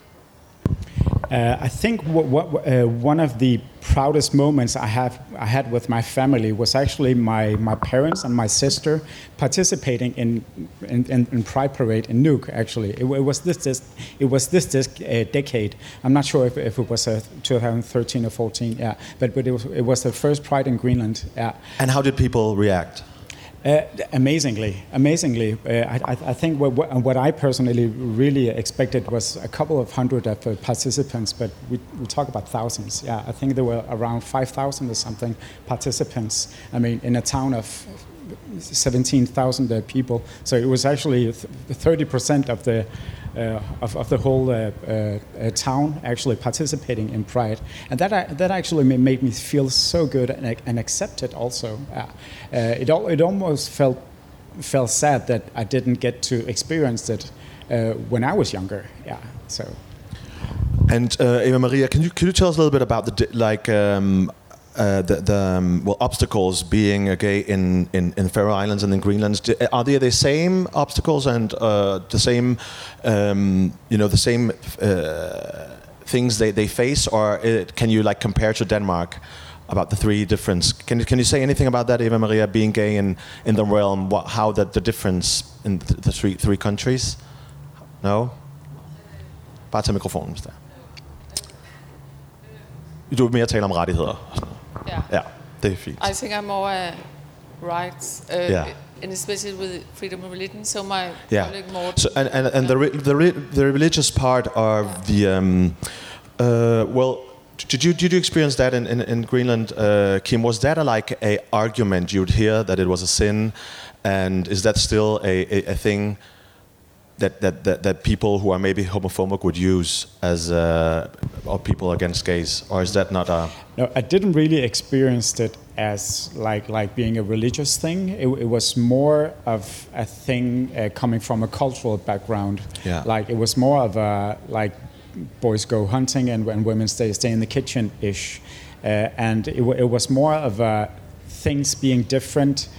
Uh, I think uh, one of the proudest moments I have I had with my family was actually my, my parents and my sister participating in in, in, in Pride Parade in Nuuk. Actually, it, it was this, this it was this, this uh, decade. I'm not sure if, if it was uh, 2013 or 14. Yeah, but but it was it was the first Pride in Greenland. Yeah. And how did people react? Uh, amazingly, amazingly. Uh, I, I, think what, what, I personally really expected was a couple of hundred of uh, participants, but we, we talk about thousands. Yeah, I think there were around 5,000 or something participants. I mean, in a town of 17,000 uh, people. So it was actually 30% of the of, of, the whole uh, uh, town actually participating in Pride, and that that actually made me feel so good and, and accepted. Also, it it almost felt felt sad that I didn't get to experience it when I was younger. Yeah, so. And uh, Eva Maria, can you can you tell us a little bit about the like um, uh, the, the um, well obstacles being gay in, in, in Faroe Islands and in Greenland are they the same obstacles and uh, the same um, you know the same uh, things they, they face? Or it, can you like compare to Denmark about the three difference? Can can you say anything about that Eva Maria being gay in, in the realm? What, how that the difference in the, the three, three countries? No? Bare tag mikrofonen hvis der du vil mere tale om rettigheder Yeah. Yeah, det er fint. I think I'm more uh, rights. Uh, yeah. And especially with freedom of religion, so my yeah. colleague. So and and, and the re, the re, the religious part of the um, uh, well, did you did you experience that in in, in Greenland, uh, Kim? Was that a, like a argument you'd hear that it was a sin, and is that still a, a, a thing that, that, that, that people who are maybe homophobic would use as uh, or people against gays, or is that not a? No, I didn't really experience it as like like being a religious thing. It, it was more of a thing uh, coming from a cultural background. Yeah. Like it was more of a like boys go hunting and when women stay stay in the kitchen ish, uh, and it, it was more of a things being different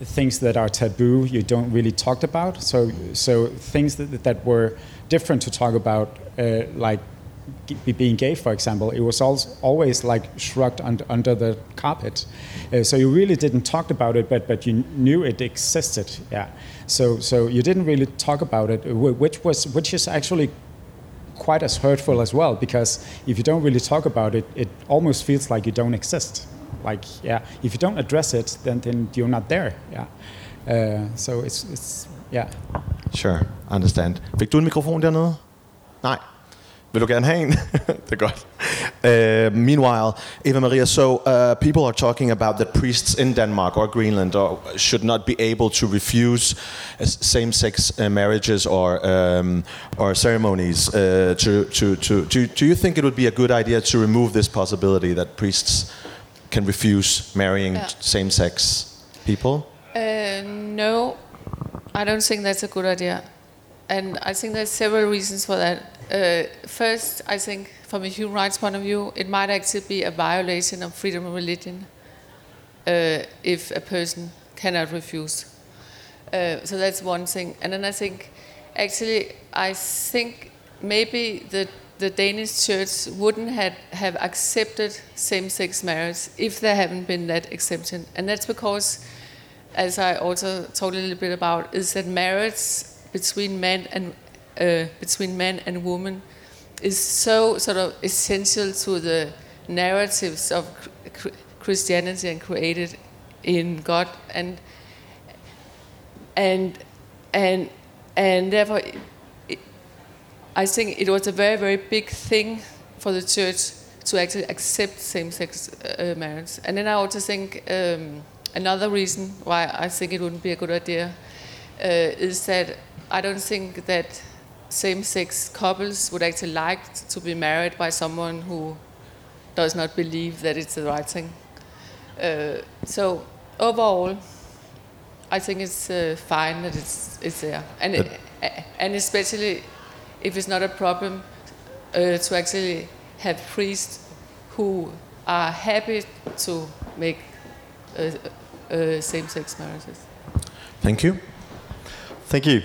things that are taboo you don't really talk about so so things that, that were different to talk about uh, like being gay, for example, it was always like shrugged under, under the carpet. Uh, so you really didn't talk about it, but but you knew it existed. Yeah. So so you didn't really talk about it, which was which is actually quite as hurtful as well, because if you don't really talk about it, it almost feels like you don't exist. Like yeah, if you don't address it, then then you're not there. Yeah. Uh, so it's it's yeah. Sure, understand. Fik du en mikrofon dernede? Nej. Vil du gerne have en? det er godt. Uh, meanwhile, Eva Maria, so uh, people are talking about that priests in Denmark or Greenland or should not be able to refuse uh, same-sex uh, marriages or um, or ceremonies. Uh, to, to, to, do, do you think it would be a good idea to remove this possibility that priests can refuse marrying Yeah. same-sex people? Uh, no, I don't think that's a good idea. And I think there's several reasons for that. Uh, first, I think from a human rights point of view, it might actually be a violation of freedom of religion uh, if a person cannot refuse. Uh, so that's one thing. And then I think, actually, I think maybe the the Danish church wouldn't have, have accepted same-sex marriage if there hadn't been that exemption. And that's because, as I also talked a little bit about, is that marriage between men and uh, between men and women is so sort of essential to the narratives of Christianity and created in God and and and and therefore I think it was a very very big thing for the church to actually accept same-sex uh, marriage and then I also think um, another reason why I think it wouldn't be a good idea uh, is that I don't think that same-sex couples would actually like to be married by someone who does not believe that it's the right thing. Uh, so overall, I think it's uh, fine that it's it's there, and it, and especially if it's not a problem uh, to actually have priests who are happy to make uh, uh, same-sex marriages. Thank you. Thank you.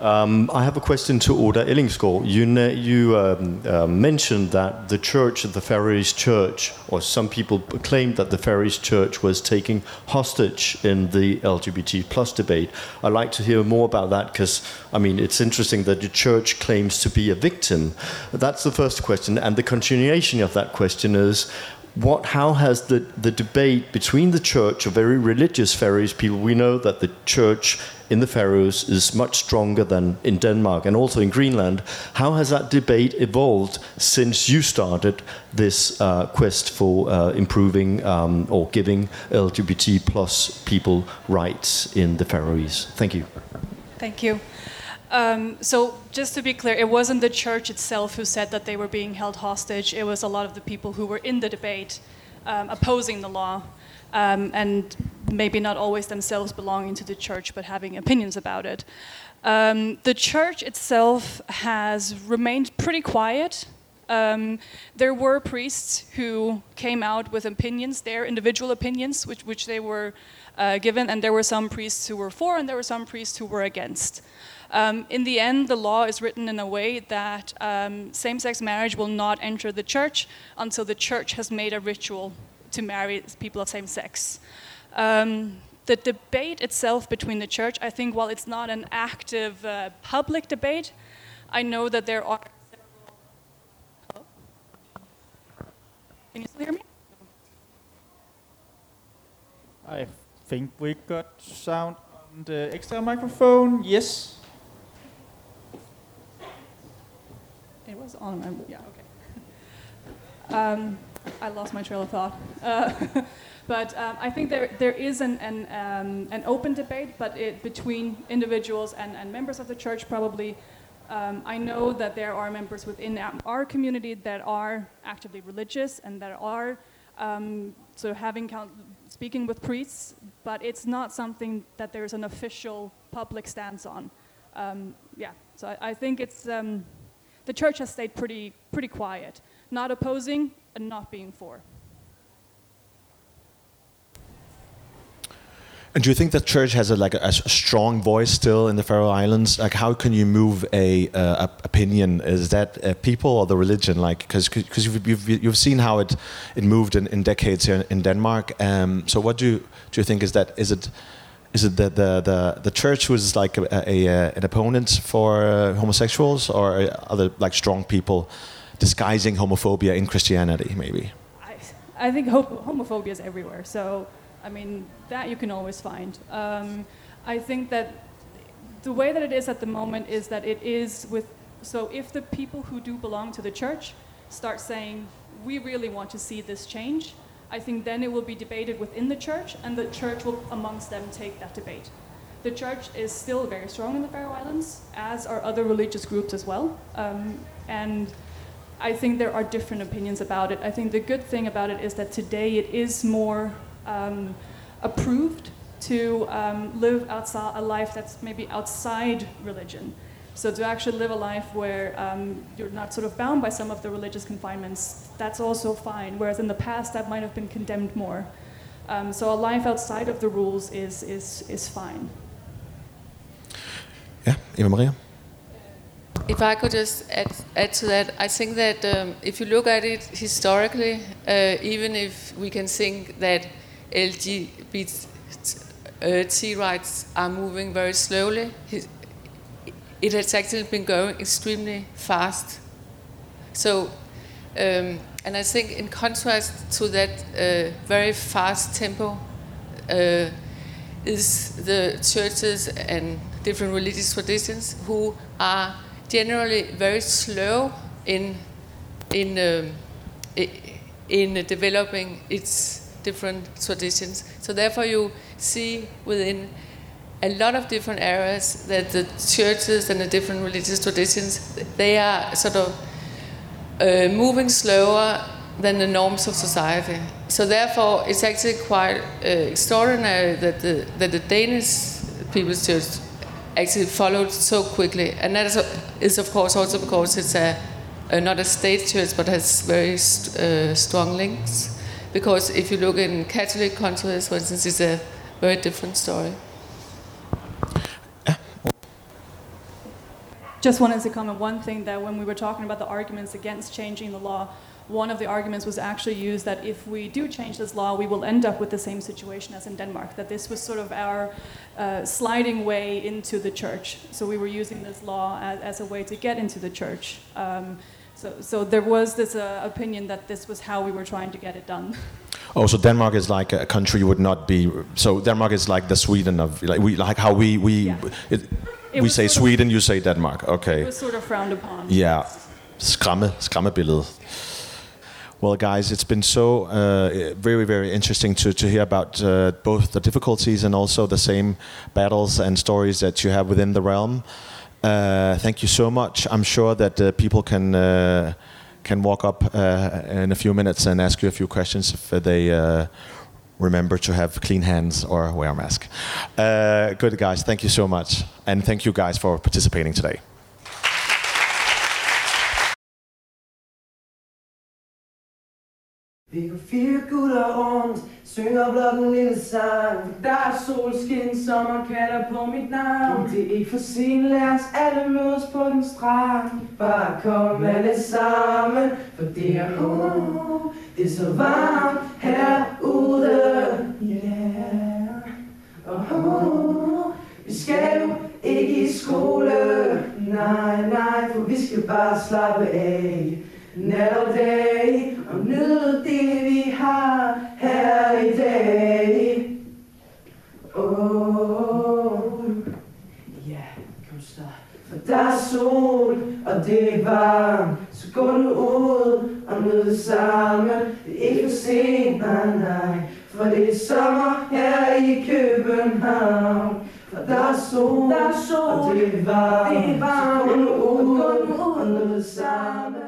Um, I have a question to Oda Ellingsgaard. You, you um, uh, mentioned that the church, the Faroese church, or some people claimed that the Faroese church was taking hostage in the LGBT plus debate. I'd like to hear more about that because, I mean, it's interesting that the church claims to be a victim. That's the first question. And the continuation of that question is what how has the, the debate between the church of very religious Faroese people we know that the church in the Faroes is much stronger than in Denmark and also in Greenland how has that debate evolved since you started this uh, quest for uh, improving um, or giving LGBT plus people rights in the Faroes thank you Thank you. Um, so, just to be clear, it wasn't the church itself who said that they were being held hostage. It was a lot of the people who were in the debate um, opposing the law, um, and maybe not always themselves belonging to the church, but having opinions about it. Um, the church itself has remained pretty quiet. Um, there were priests who came out with opinions, their individual opinions, which, which they were uh, given, and there were some priests who were for, and there were some priests who were against. Um, in the end, the law is written in a way that um, same sex marriage will not enter the church until the church has made a ritual to marry people of same sex. Um, the debate itself between the church, I think, while it's not an active uh, public debate, I know that there are. Can you still hear me? I think we got sound on the extra microphone. Yes. Was on. I'm- Yeah, okay. Um, I lost my trail of thought. Uh, but um, I think there, there is an, an, um, an open debate, but it, between individuals and, and members of the church, probably. Um, I know that there are members within our community that are actively religious and that are um, of having count, speaking with priests, but it's not something that there's an official public stance on. Um, yeah, so I, I think it's um, the church has stayed pretty pretty quiet, not opposing and not being for. And do you think the church has a, like a, a strong voice still in the Faroe Islands? Like, how can you move a, opinion? Is that uh, people or the religion? Like, because because you've, you've, you've seen how it it moved in, in decades here in Denmark. Um, so, what do you do you think is that? Is it is it the the the, the church is like a, a, a an opponent for uh, homosexuals, or other like strong people disguising homophobia in Christianity? Maybe. I, I think homophobia is everywhere. So I mean, that you can always find. Um, I think that the way that it is at the moment is that it is with, so if the people who do belong to the church start saying, we really want to see this change, I think then it will be debated within the church, and the church will, amongst them, take that debate. The church is still very strong in the Faroe Islands, as are other religious groups as well. Um, and I think there are different opinions about it. I think the good thing about it is that today it is more um, approved to um, live outside a life that's maybe outside religion. So to actually live a life where um, you're not sort of bound by some of the religious confinements, that's also fine. Whereas in the past, that might have been condemned more. Um, so a life outside of the rules is is is fine. Yeah, Eva Maria. If I could just add, add to that, I think that um, if you look at it historically, uh, even if we can think that LGBT uh, rights are moving very slowly. It has actually been going extremely fast. So, um, and I think in contrast to that uh, very fast tempo, uh, is the churches and different religious traditions who are generally very slow in in um, in developing its different traditions. So therefore, you see within a lot of different areas that the churches and the different religious traditions they are sort of uh, moving slower than the norms of society. So therefore, it's actually quite uh, extraordinary that the that the Danish People's Church actually followed so quickly, and that is, is of course also because it's a, a not a state church but has very st- uh, strong links because if you look in Catholic countries, for instance, it's a very different story. Just wanted to comment one thing that when we were talking about the arguments against changing the law, one of the arguments was actually used that if we do change this law, we will end up with the same situation as in Denmark. That this was sort of our uh, sliding way into the church. So we were using this law as, as a way to get into the church. Um, so, so there was this uh, opinion that this was how we were trying to get it done. Oh, so Denmark is like a country would not be. So Denmark is like the Sweden of like we like how we we yeah. it, we say Sweden, you say Denmark. Okay. It was sort of frowned upon. Yeah, skræmme skræmmebillede. Well, guys, it's been so uh, very, very interesting to, to hear about uh, both the difficulties and also the same battles and stories that you have within the realm. Uh, thank you so much. I'm sure that uh, people can uh, can walk up uh, in a few minutes and ask you a few questions if they uh, remember to have clean hands or wear a mask. Uh, good guys, thank you so much, and thank you guys for participating today. Vi går fire gutter rundt, synger blot en lille sang. Der er solskin, som man kalder på mit navn. Det er ikke for sent, lad os alle mødes på den strand. Bare kom alle sammen, for det er uh, det er så varmt herude. Yeah. Oh, uh, vi skal jo ikke i skole. Nej, nej, for vi skal bare slappe af nat og dag, og nyde det vi har her i dag. Oh, ja, kom så. For der er sol, og det er varmt, så gå nu ud og nyd det samme. Det er ikke for sent, nej, nej. For det er sommer her i København. For der er sol, der er sol og det er varmt, det er varmt, så gå nu ud og nyd det samme